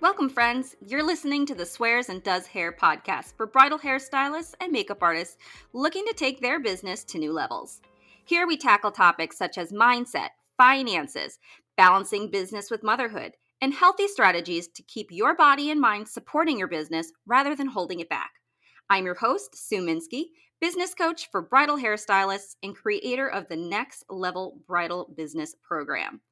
Welcome, friends. You're listening to the Swears and Does Hair podcast for bridal hairstylists and makeup artists looking to take their business to new levels. Here we tackle topics such as mindset, finances, balancing business with motherhood, and healthy strategies to keep your body and mind supporting your business rather than holding it back. I'm your host, Sue Minsky, business coach for bridal hairstylists and creator of the Next Level Bridal Business Program.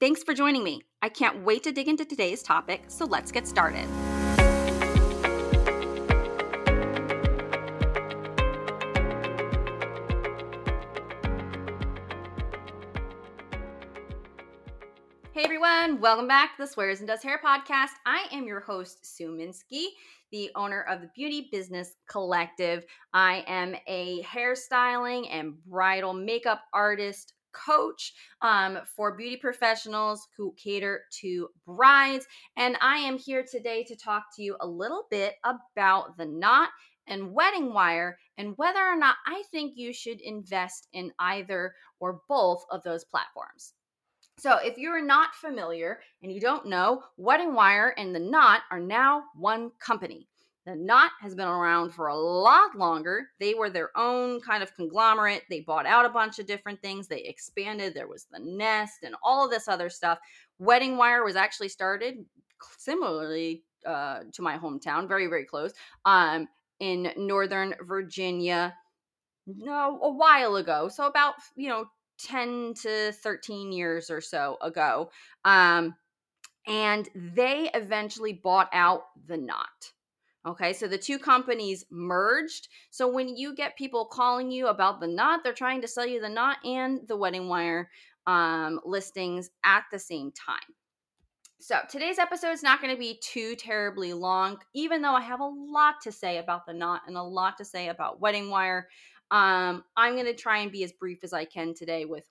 Thanks for joining me. I can't wait to dig into today's topic, so let's get started. Hey everyone, welcome back to the Swears and Does Hair podcast. I am your host, Sue Minsky, the owner of the Beauty Business Collective. I am a hairstyling and bridal makeup artist, coach um, for beauty professionals who cater to brides. And I am here today to talk to you a little bit about the knot and wedding wire and whether or not I think you should invest in either or both of those platforms. So, if you're not familiar and you don't know, Wedding Wire and The Knot are now one company. The Knot has been around for a lot longer. They were their own kind of conglomerate. They bought out a bunch of different things. They expanded. There was the Nest and all of this other stuff. Wedding Wire was actually started similarly uh, to my hometown, very very close, um, in Northern Virginia. No, a while ago. So about you know ten to thirteen years or so ago. Um, and they eventually bought out the Knot. Okay, so the two companies merged. So when you get people calling you about the knot, they're trying to sell you the knot and the wedding wire um, listings at the same time. So today's episode is not going to be too terribly long, even though I have a lot to say about the knot and a lot to say about wedding wire. Um, I'm going to try and be as brief as I can today with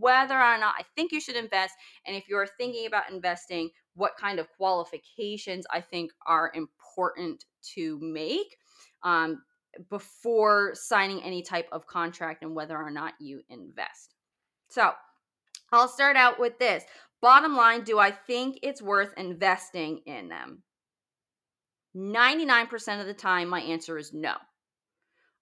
whether or not I think you should invest. And if you're thinking about investing, what kind of qualifications I think are important to make um, before signing any type of contract and whether or not you invest. So I'll start out with this. Bottom line, do I think it's worth investing in them? 99% of the time, my answer is no.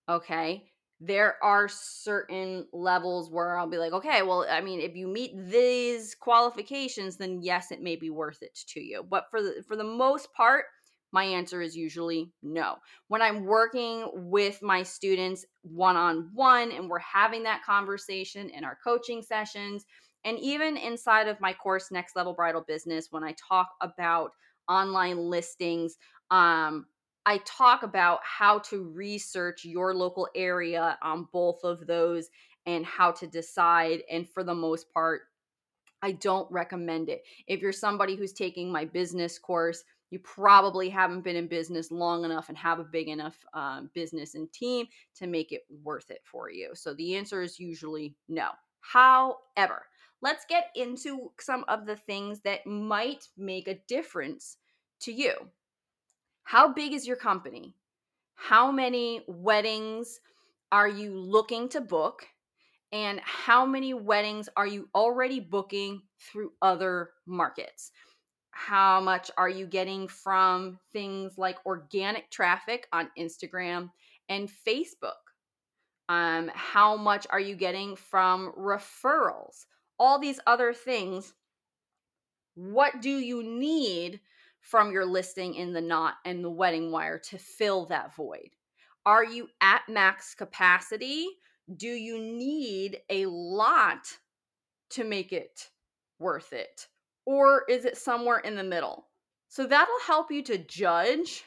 Okay there are certain levels where I'll be like, okay, well, I mean, if you meet these qualifications, then yes, it may be worth it to you. But for the for the most part, my answer is usually no. When I'm working with my students one on one and we're having that conversation in our coaching sessions, and even inside of my course, Next Level Bridal Business, when I talk about online listings, um, I talk about how to research your local area on both of those and how to decide. And for the most part, I don't recommend it. If you're somebody who's taking my business course, you probably haven't been in business long enough and have a big enough um, business and team to make it worth it for you. So the answer is usually no. However, let's get into some of the things that might make a difference to you. How big is your company? How many weddings are you looking to book? And how many weddings are you already booking through other markets? How much are you getting from things like organic traffic on Instagram and Facebook? Um, how much are you getting from referrals? All these other things. What do you need from your listing in the knot and the wedding wire to fill that void? Are you at max capacity? Do you need a lot to make it worth it? Or is it somewhere in the middle? So that'll help you to judge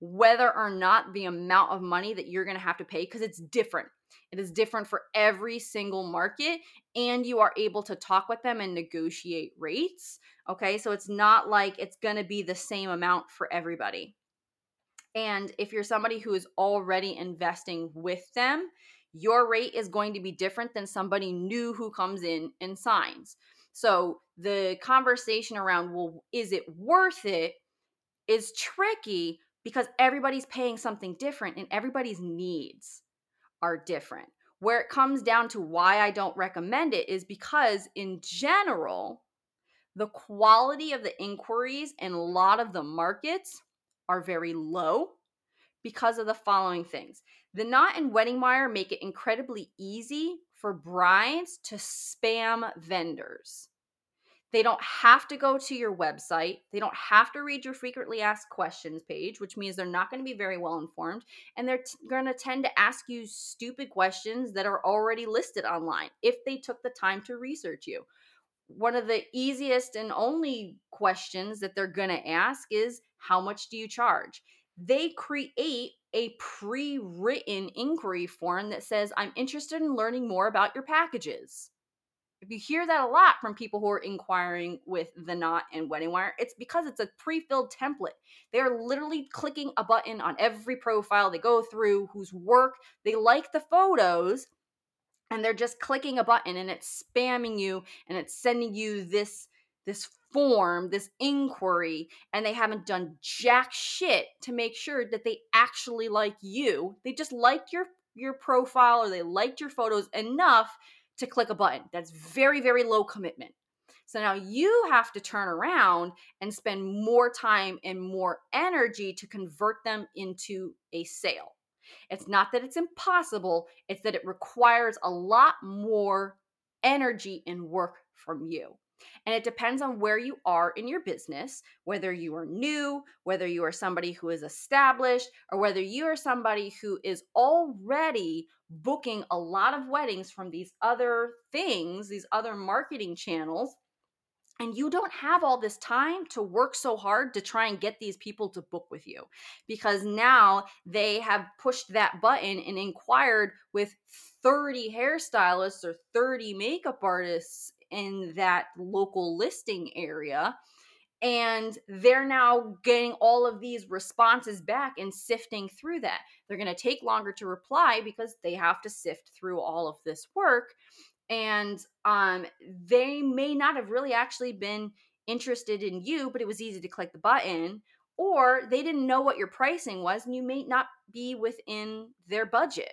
whether or not the amount of money that you're going to have to pay because it's different. It is different for every single market, and you are able to talk with them and negotiate rates. Okay, so it's not like it's going to be the same amount for everybody. And if you're somebody who is already investing with them, your rate is going to be different than somebody new who comes in and signs. So the conversation around, well, is it worth it, is tricky because everybody's paying something different and everybody's needs are different. Where it comes down to why I don't recommend it is because, in general, the quality of the inquiries in a lot of the markets are very low because of the following things. The knot and wedding wire make it incredibly easy for brides to spam vendors. They don't have to go to your website. They don't have to read your frequently asked questions page, which means they're not going to be very well informed. And they're t- going to tend to ask you stupid questions that are already listed online if they took the time to research you. One of the easiest and only questions that they're going to ask is How much do you charge? They create a pre written inquiry form that says, I'm interested in learning more about your packages if you hear that a lot from people who are inquiring with the knot and wedding wire, it's because it's a pre-filled template. They're literally clicking a button on every profile they go through whose work they like the photos and they're just clicking a button and it's spamming you and it's sending you this this form, this inquiry, and they haven't done jack shit to make sure that they actually like you. They just liked your your profile or they liked your photos enough to click a button. That's very, very low commitment. So now you have to turn around and spend more time and more energy to convert them into a sale. It's not that it's impossible, it's that it requires a lot more energy and work from you. And it depends on where you are in your business, whether you are new, whether you are somebody who is established, or whether you are somebody who is already booking a lot of weddings from these other things, these other marketing channels. And you don't have all this time to work so hard to try and get these people to book with you because now they have pushed that button and inquired with 30 hairstylists or 30 makeup artists in that local listing area and they're now getting all of these responses back and sifting through that. They're going to take longer to reply because they have to sift through all of this work and um they may not have really actually been interested in you, but it was easy to click the button or they didn't know what your pricing was and you may not be within their budget.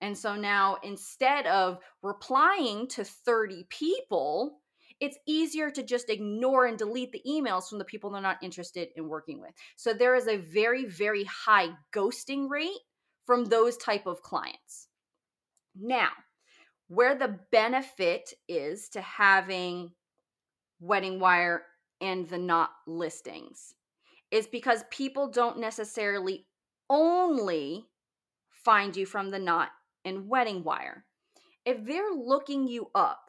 And so now instead of replying to 30 people, it's easier to just ignore and delete the emails from the people they're Knot interested in working with. So there is a very very high ghosting rate from those type of clients. Now, where the benefit is to having wedding wire and the not listings is because people don't necessarily only find you from the knot and wedding wire. If they're looking you up,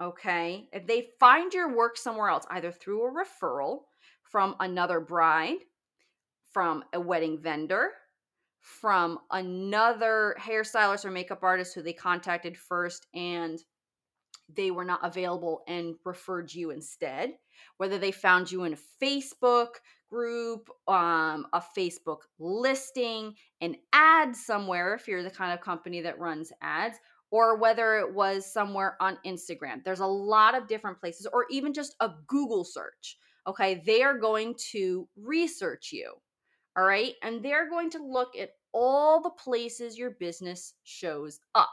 okay, if they find your work somewhere else, either through a referral from another bride, from a wedding vendor, from another hairstylist or makeup artist who they contacted first and they were not available and referred you instead, whether they found you in Facebook group, um, a Facebook listing, an ad somewhere, if you're the kind of company that runs ads, or whether it was somewhere on Instagram. There's a lot of different places, or even just a Google search. Okay, they are going to research you. All right, and they're going to look at all the places your business shows up.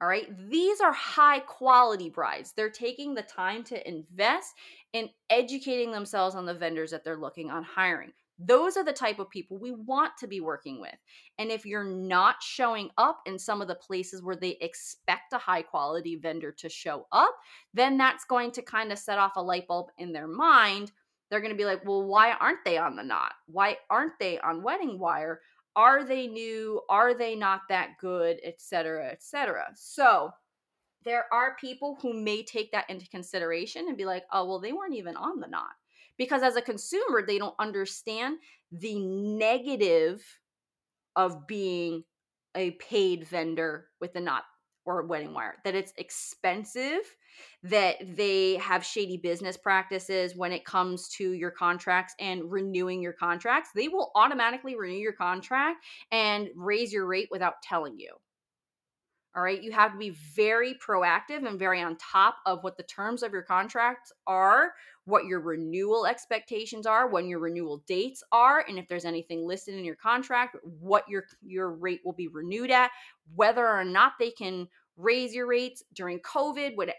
All right. These are high quality brides. They're taking the time to invest in educating themselves on the vendors that they're looking on hiring. Those are the type of people we want to be working with. And if you're not showing up in some of the places where they expect a high quality vendor to show up, then that's going to kind of set off a light bulb in their mind. They're going to be like, well, why aren't they on the knot? Why aren't they on Wedding Wire? Are they new? Are they not that good? Etc etc so there are people who may take that into consideration and be like oh well they weren't even on the knot. Because as a consumer they don't understand the negative of being a paid vendor with the knot or wedding wire that it's expensive that they have shady business practices when it comes to your contracts and renewing your contracts they will automatically renew your contract and raise your rate without telling you all right you have to be very proactive and very on top of what the terms of your contracts are what your renewal expectations are, when your renewal dates are, and if there's anything listed in your contract, what your your rate will be renewed at, whether or not they can raise your rates during COVID, would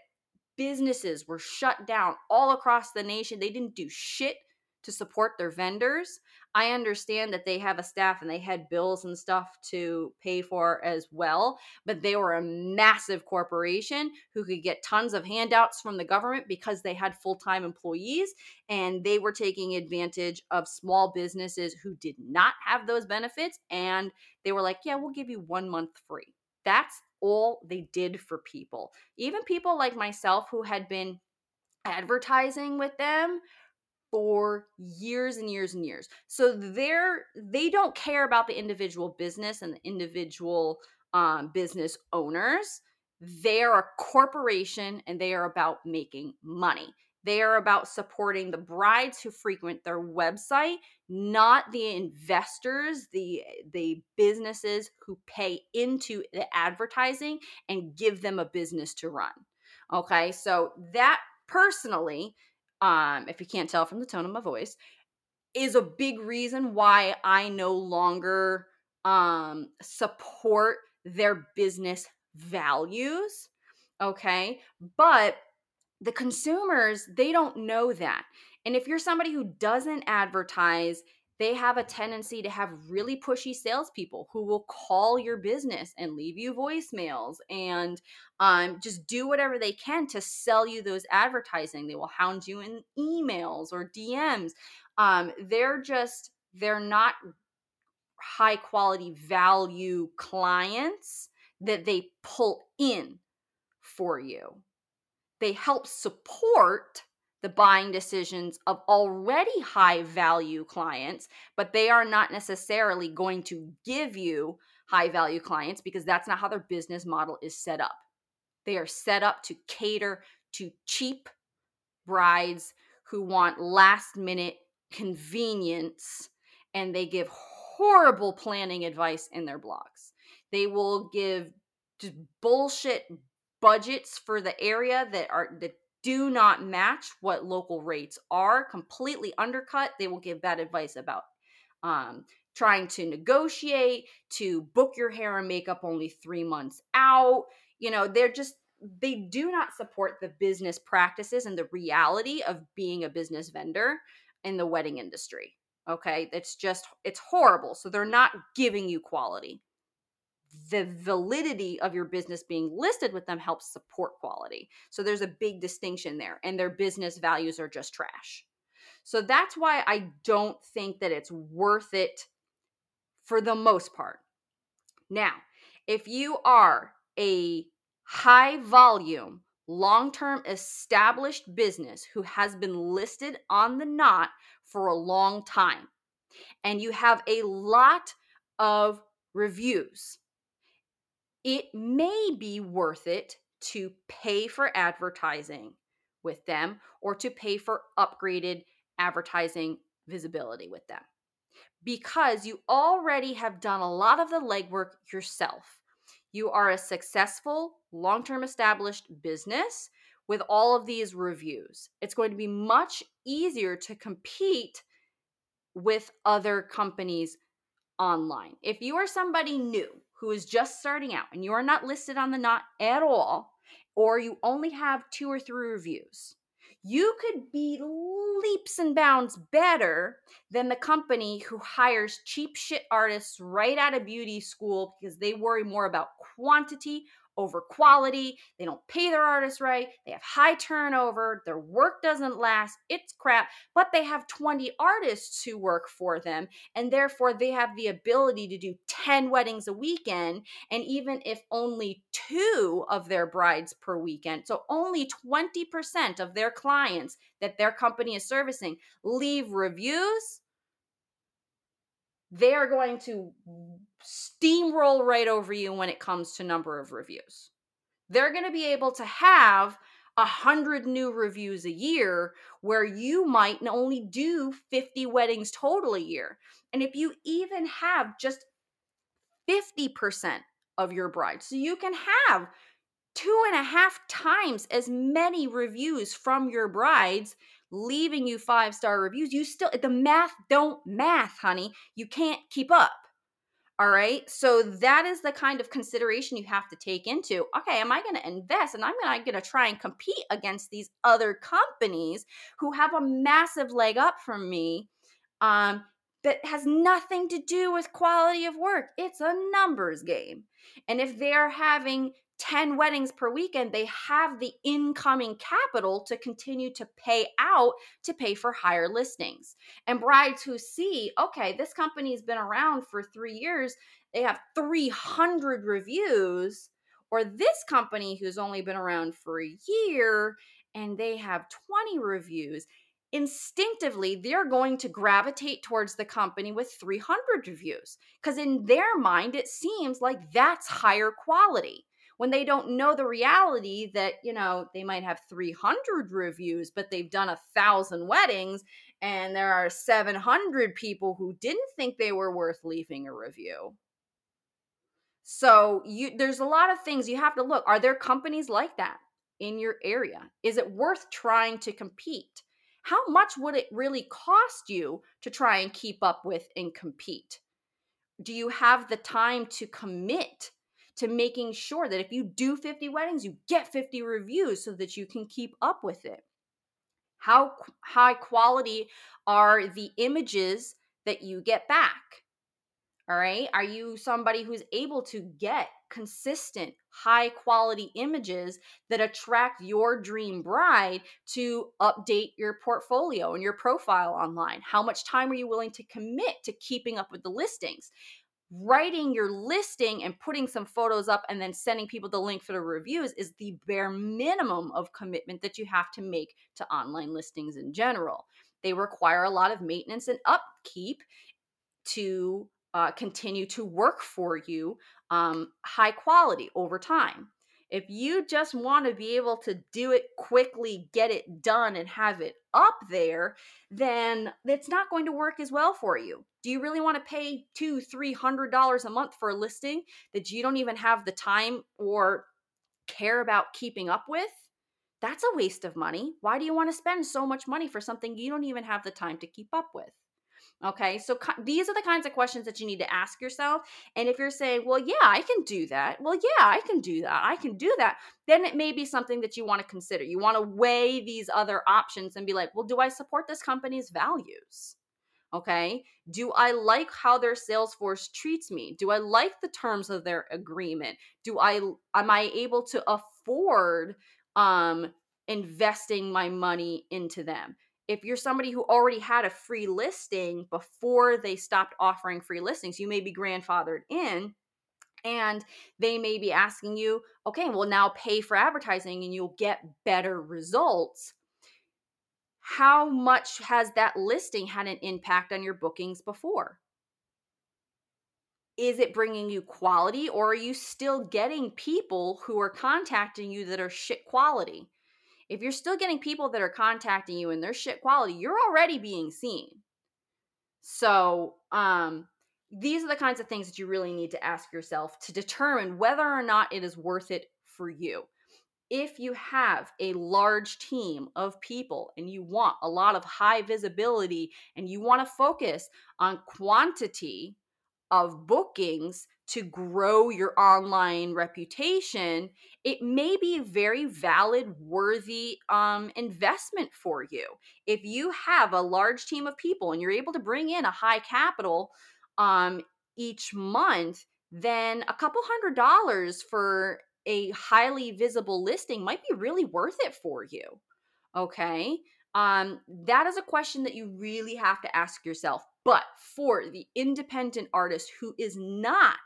businesses were shut down all across the nation. They didn't do shit to support their vendors. I understand that they have a staff and they had bills and stuff to pay for as well, but they were a massive corporation who could get tons of handouts from the government because they had full time employees and they were taking advantage of small businesses who did not have those benefits. And they were like, yeah, we'll give you one month free. That's all they did for people. Even people like myself who had been advertising with them for years and years and years. So they're they don't care about the individual business and the individual um, business owners. They are a corporation and they are about making money. They are about supporting the brides who frequent their website, not the investors, the the businesses who pay into the advertising and give them a business to run. Okay? So that personally um, if you can't tell from the tone of my voice, is a big reason why I no longer um, support their business values. Okay. But the consumers, they don't know that. And if you're somebody who doesn't advertise they have a tendency to have really pushy salespeople who will call your business and leave you voicemails and um, just do whatever they can to sell you those advertising. They will hound you in emails or DMs. Um, they're just, they're not high quality value clients that they pull in for you. They help support the buying decisions of already high value clients, but they are not necessarily going to give you high value clients because that's not how their business model is set up. They are set up to cater to cheap brides who want last minute convenience and they give horrible planning advice in their blogs. They will give bullshit budgets for the area that are that do not match what local rates are, completely undercut. They will give bad advice about um, trying to negotiate, to book your hair and makeup only three months out. You know, they're just, they do not support the business practices and the reality of being a business vendor in the wedding industry. Okay. It's just, it's horrible. So they're not giving you quality the validity of your business being listed with them helps support quality. So there's a big distinction there, and their business values are just trash. So that's why I don't think that it's worth it for the most part. Now, if you are a high volume, long term established business who has been listed on the knot for a long time, and you have a lot of reviews, it may be worth it to pay for advertising with them or to pay for upgraded advertising visibility with them because you already have done a lot of the legwork yourself. You are a successful, long term established business with all of these reviews. It's going to be much easier to compete with other companies online. If you are somebody new who is just starting out and you are not listed on the knot at all, or you only have two or three reviews, you could be leaps and bounds better than the company who hires cheap shit artists right out of beauty school because they worry more about quantity over quality. They don't pay their artists right. They have high turnover. Their work doesn't last. It's crap. But they have 20 artists who work for them. And therefore, they have the ability to do 10 weddings a weekend. And even if only two of their brides per weekend, so only 20% of their clients that their company is servicing leave reviews they are going to steamroll right over you when it comes to number of reviews. They're going to be able to have a hundred new reviews a year where you might only do 50 weddings total a year. And if you even have just 50% of your brides, so you can have two and a half times as many reviews from your brides leaving you five star reviews, you still, the math don't math, honey. You can't keep up. All right. So that is the kind of consideration you have to take into. Okay, am I going to invest and I'm going to try and compete against these other companies who have a massive leg up from me um, that has nothing to do with quality of work. It's a numbers game. And if they're having 10 weddings per weekend, they have the incoming capital to continue to pay out to pay for higher listings. And brides who see, okay, this company's been around for three years, they have 300 reviews, or this company who's only been around for a year and they have 20 reviews. Instinctively, they're going to gravitate towards the company with 300 reviews because, in their mind, it seems like that's higher quality when they don't know the reality that, you know, they might have 300 reviews, but they've done a thousand weddings and there are 700 people who didn't think they were worth leaving a review. So you there's a lot of things you have to look. Are there companies like that in your area? Is it worth trying to compete? How much would it really cost you to try and keep up with and compete? Do you have the time to commit to making sure that if you do 50 weddings, you get 50 reviews so that you can keep up with it. How high quality are the images that you get back? All right. Are you somebody who's able to get consistent, high quality images that attract your dream bride to update your portfolio and your profile online? How much time are you willing to commit to keeping up with the listings? Writing your listing and putting some photos up and then sending people the link for the reviews is the bare minimum of commitment that you have to make to online listings in general. They require a lot of maintenance and upkeep to uh, continue to work for you um, high quality over time. If you just want to be able to do it quickly, get it done, and have it up there, then it's not going to work as well for you. Do you really want to pay two, three hundred dollars a month for a listing that you don't even have the time or care about keeping up with? That's a waste of money. Why do you want to spend so much money for something you don't even have the time to keep up with? Okay, so these are the kinds of questions that you need to ask yourself. And if you're saying, well, yeah, I can do that. Well, yeah, I can do that. I can do that. Then it may be something that you want to consider. You want to weigh these other options and be like, well, do I support this company's values? Okay. Do I like how their sales force treats me? Do I like the terms of their agreement? Do I am I able to afford um investing my money into them? If you're somebody who already had a free listing before they stopped offering free listings, you may be grandfathered in and they may be asking you, okay, well, now pay for advertising and you'll get better results. How much has that listing had an impact on your bookings before? Is it bringing you quality or are you still getting people who are contacting you that are shit quality? If you're still getting people that are contacting you and their shit quality, you're already being seen. So, um, these are the kinds of things that you really need to ask yourself to determine whether or not it is worth it for you. If you have a large team of people and you want a lot of high visibility and you want to focus on quantity of bookings to grow your online reputation, it may be a very valid, worthy um, investment for you. If you have a large team of people and you're able to bring in a high capital um, each month, then a couple hundred dollars for a highly visible listing might be really worth it for you. Okay. Um, that is a question that you really have to ask yourself. But for the independent artist who is not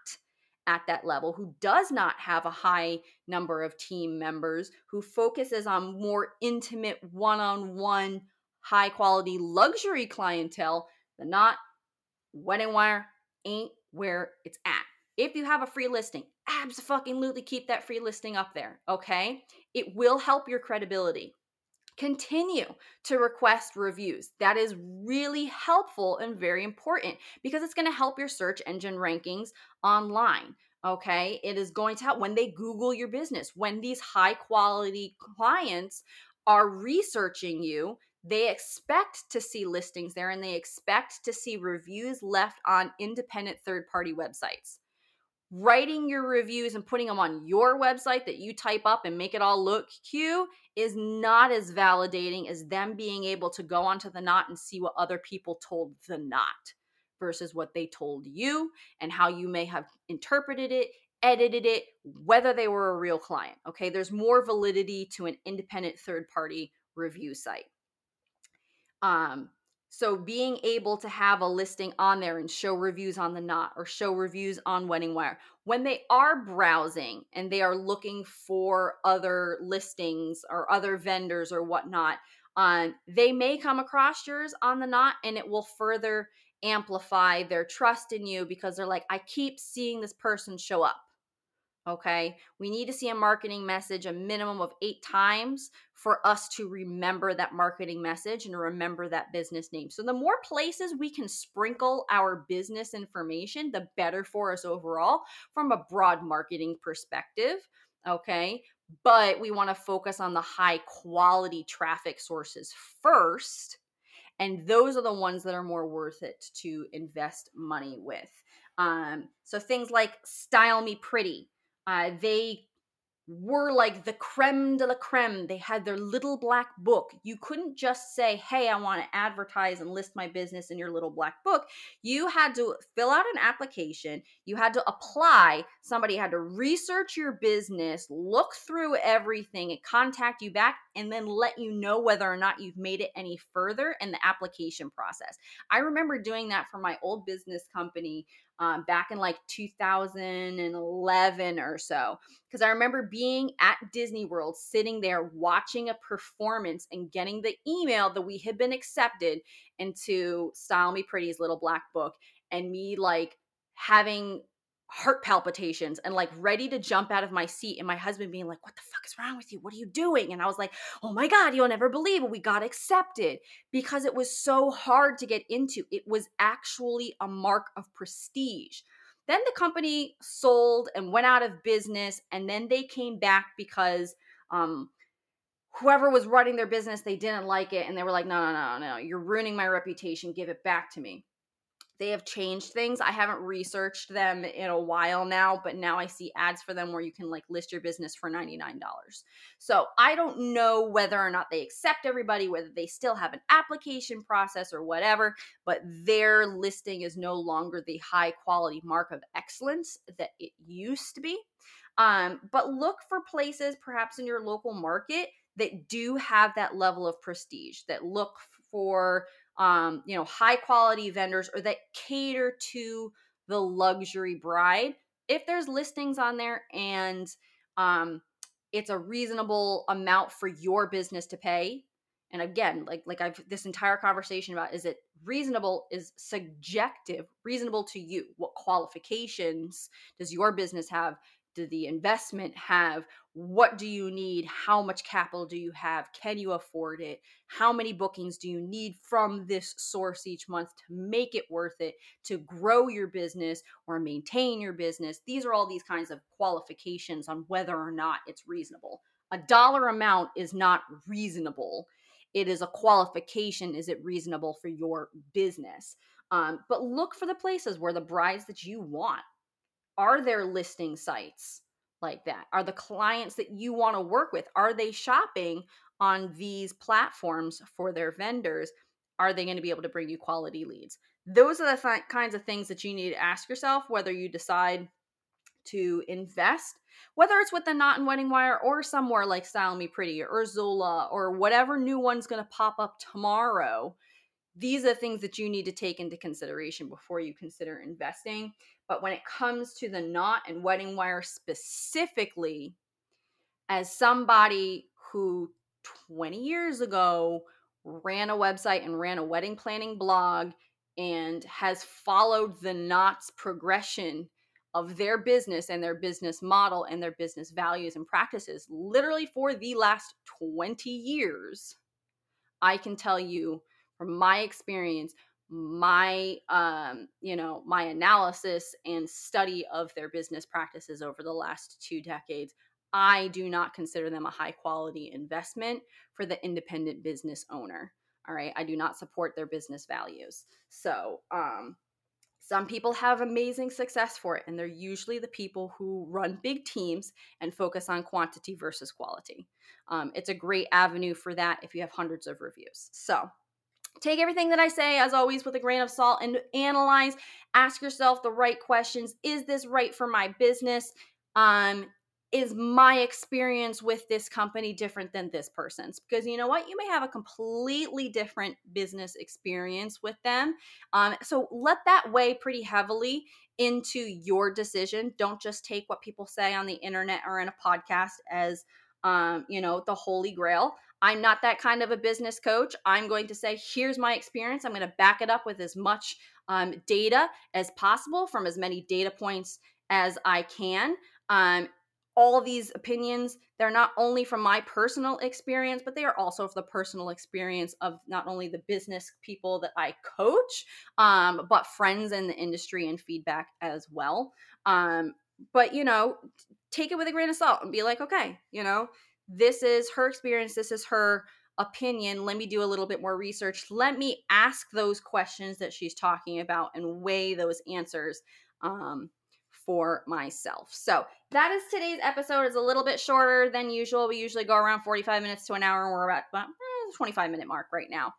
at that level, who does not have a high number of team members, who focuses on more intimate, one on one, high quality luxury clientele, the Knot wedding wire ain't where it's at. If you have a free listing, absolutely keep that free listing up there, okay? It will help your credibility continue to request reviews. That is really helpful and very important because it's going to help your search engine rankings online. Okay, it is going to help when they Google your business, when these high quality clients are researching you. they expect to see listings there and they expect to see reviews left on independent third party websites. Writing your reviews and putting them on your website that you type up and make it all look cute is not as validating as them being able to go onto the knot and see what other people told the knot versus what they told you and how you may have interpreted it, edited it, whether they were a real client. Okay, there's more validity to an independent third party review site. Um, so being able to have a listing on there and show reviews on the knot or show reviews on Wedding Wire when they are browsing and they are looking for other listings or other vendors or whatnot, um, they may come across yours on the knot and it will further amplify their trust in you because they're like, I keep seeing this person show up. Okay. We need to see a marketing message a minimum of eight times for us to remember that marketing message and remember that business name. So, the more places we can sprinkle our business information, the better for us overall from a broad marketing perspective. Okay. But we want to focus on the high quality traffic sources first. And those are the ones that are more worth it to invest money with. Um, so, things like Style Me Pretty uh, they were like the creme de la creme. They had their little black book. You couldn't just say, Hey, I want to advertise and list my business in your little black book. You had to fill out an application. You had to apply. Somebody had to research your business, look through everything, and contact you back, and then let you know whether or not you've made it any further in the application process. I remember doing that for my old business company um, back in like 2011 or so. Because I remember being at Disney World, sitting there watching a performance and getting the email that we had been accepted into Style Me Pretty's little black book, and me like having heart palpitations and like ready to jump out of my seat and my husband being like what the fuck is wrong with you? What are you doing? And i was like oh my god you'll never believe it. We got accepted. Because it was so hard to get into. It was actually a mark of prestige. Then the company sold and went out of business and then they came back because um whoever was running their business they didn't like it and they were like no no no no you're ruining my reputation. Give it back to me they have changed things. I haven't researched them in a while now, but now I see ads for them where you can like list your business for $99. So I don't know whether or not they accept everybody, whether they still have an application process or whatever, but their listing is no longer the high quality mark of excellence that it used to be. Um, but look for places perhaps in your local market that do have that level of prestige, that look for um, you know, high quality vendors or that cater to the luxury bride. If there's listings on there and um, it's a reasonable amount for your business to pay, and again, like like I've this entire conversation about is it reasonable is subjective, reasonable to you. What qualifications does your business have? do the investment have what do you need? How much capital do you have? Can you afford it? How many bookings do you need from this source each month to make it worth it to grow your business or maintain your business? These are all these kinds of qualifications on whether or not it's reasonable. A dollar amount is not reasonable. It is a qualification. Is it reasonable for your business? Um, but look for the places where the brides that you want are there listing sites like that? Are the clients that you want to work with are they shopping on these platforms for their vendors? Are they going to be able to bring you quality leads? Those are the th- kinds of things that you need to ask yourself whether you decide to invest, whether it's with the Knot and Wedding Wire or somewhere like Style Me Pretty or Zola or whatever new one's going to pop up tomorrow these are things that you need to take into consideration before you consider investing. But when it comes to the knot and wedding wire specifically, as somebody who 20 years ago ran a website and ran a wedding planning blog and has followed the knots progression of their business and their business model and their business values and practices literally for the last 20 years, I can tell you from my experience my um you know my analysis and study of their business practices over the last two decades i do not consider them a high quality investment for the independent business owner All right. I do not support their business values. So, um, some people have amazing success for it, and they're usually the people who run big teams and focus on quantity versus quality. Um, it's a great avenue for that if you have hundreds of reviews. So, take everything that I say, as always, with a grain of salt and analyze. Ask yourself the right questions. Is this right for my business? Um, is my experience with this company different than this person's? Because you know what? You may have a completely different business experience with them. Um, so let that weigh pretty heavily into your decision. Don't just take what people say on the internet or in a podcast as, um, you know, the holy grail. I'm not that kind of a business coach. I'm going to say, here's my experience. I'm going to back it up with as much um, data as possible from as many data points as I can. Um, all these opinions they're not only from my personal experience but they are also from the personal experience of not only the business people that i coach um, but friends in the industry and feedback as well um, but you know take it with a grain of salt and be like okay you know this is her experience this is her opinion let me do a little bit more research let me ask those questions that she's talking about and weigh those answers um, for myself. So that is today's episode. is a little bit shorter than usual. We usually go around 45 minutes to an hour, and we're at well, eh, 25 minute mark right now.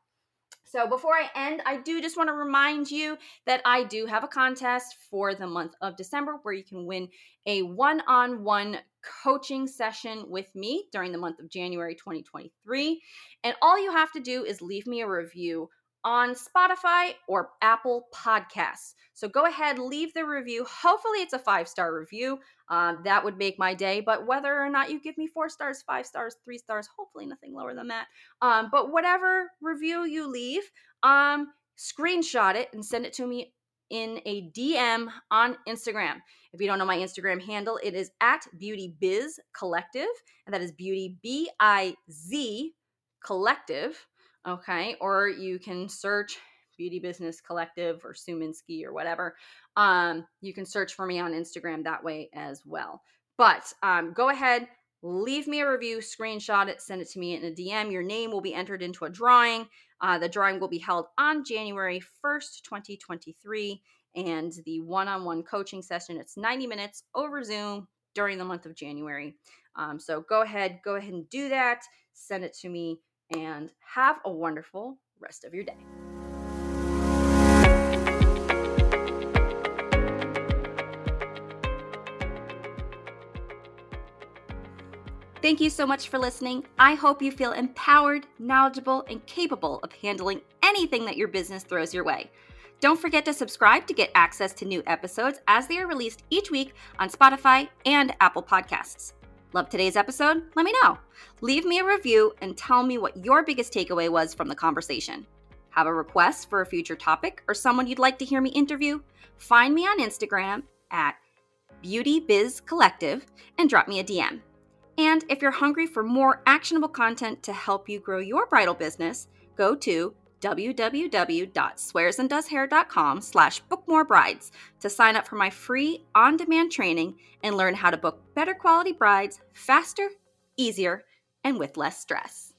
So before I end, I do just want to remind you that I do have a contest for the month of December where you can win a one-on-one coaching session with me during the month of January 2023. And all you have to do is leave me a review on Spotify or Apple Podcasts. So go ahead, leave the review. Hopefully, it's a five star review. Um, that would make my day. But whether or not you give me four stars, five stars, three stars, hopefully nothing lower than that. Um, but whatever review you leave, um, screenshot it and send it to me in a DM on Instagram. If you don't know my Instagram handle, it is at Beauty Biz Collective, and that is Beauty B I Z Collective. Okay. Or you can search Beauty Business Collective or Suminski or whatever. Um, you can search for me on Instagram that way as well. But um, go ahead, leave me a review, screenshot it, send it to me in a DM. Your name will be entered into a drawing. Uh, the drawing will be held on January 1st, 2023. And the one on one coaching session, it's 90 minutes over Zoom during the month of January. Um, so go ahead, go ahead and do that. Send it to me and have a wonderful rest of your day. Thank you so much for listening. I hope you feel empowered, knowledgeable, and capable of handling anything that your business throws your way. Don't forget to subscribe to get access to new episodes as they are released each week on Spotify and Apple Podcasts. Love today's episode? Let me know. Leave me a review and tell me what your biggest takeaway was from the conversation. Have a request for a future topic or someone you'd like to hear me interview? Find me on Instagram at Beauty Biz Collective and drop me a DM. And if you're hungry for more actionable content to help you grow your bridal business, go to www.swearsanddoeshair.com slash bookmorebrides to sign up for my free on-demand training and learn how to book better quality brides faster, easier, and with less stress.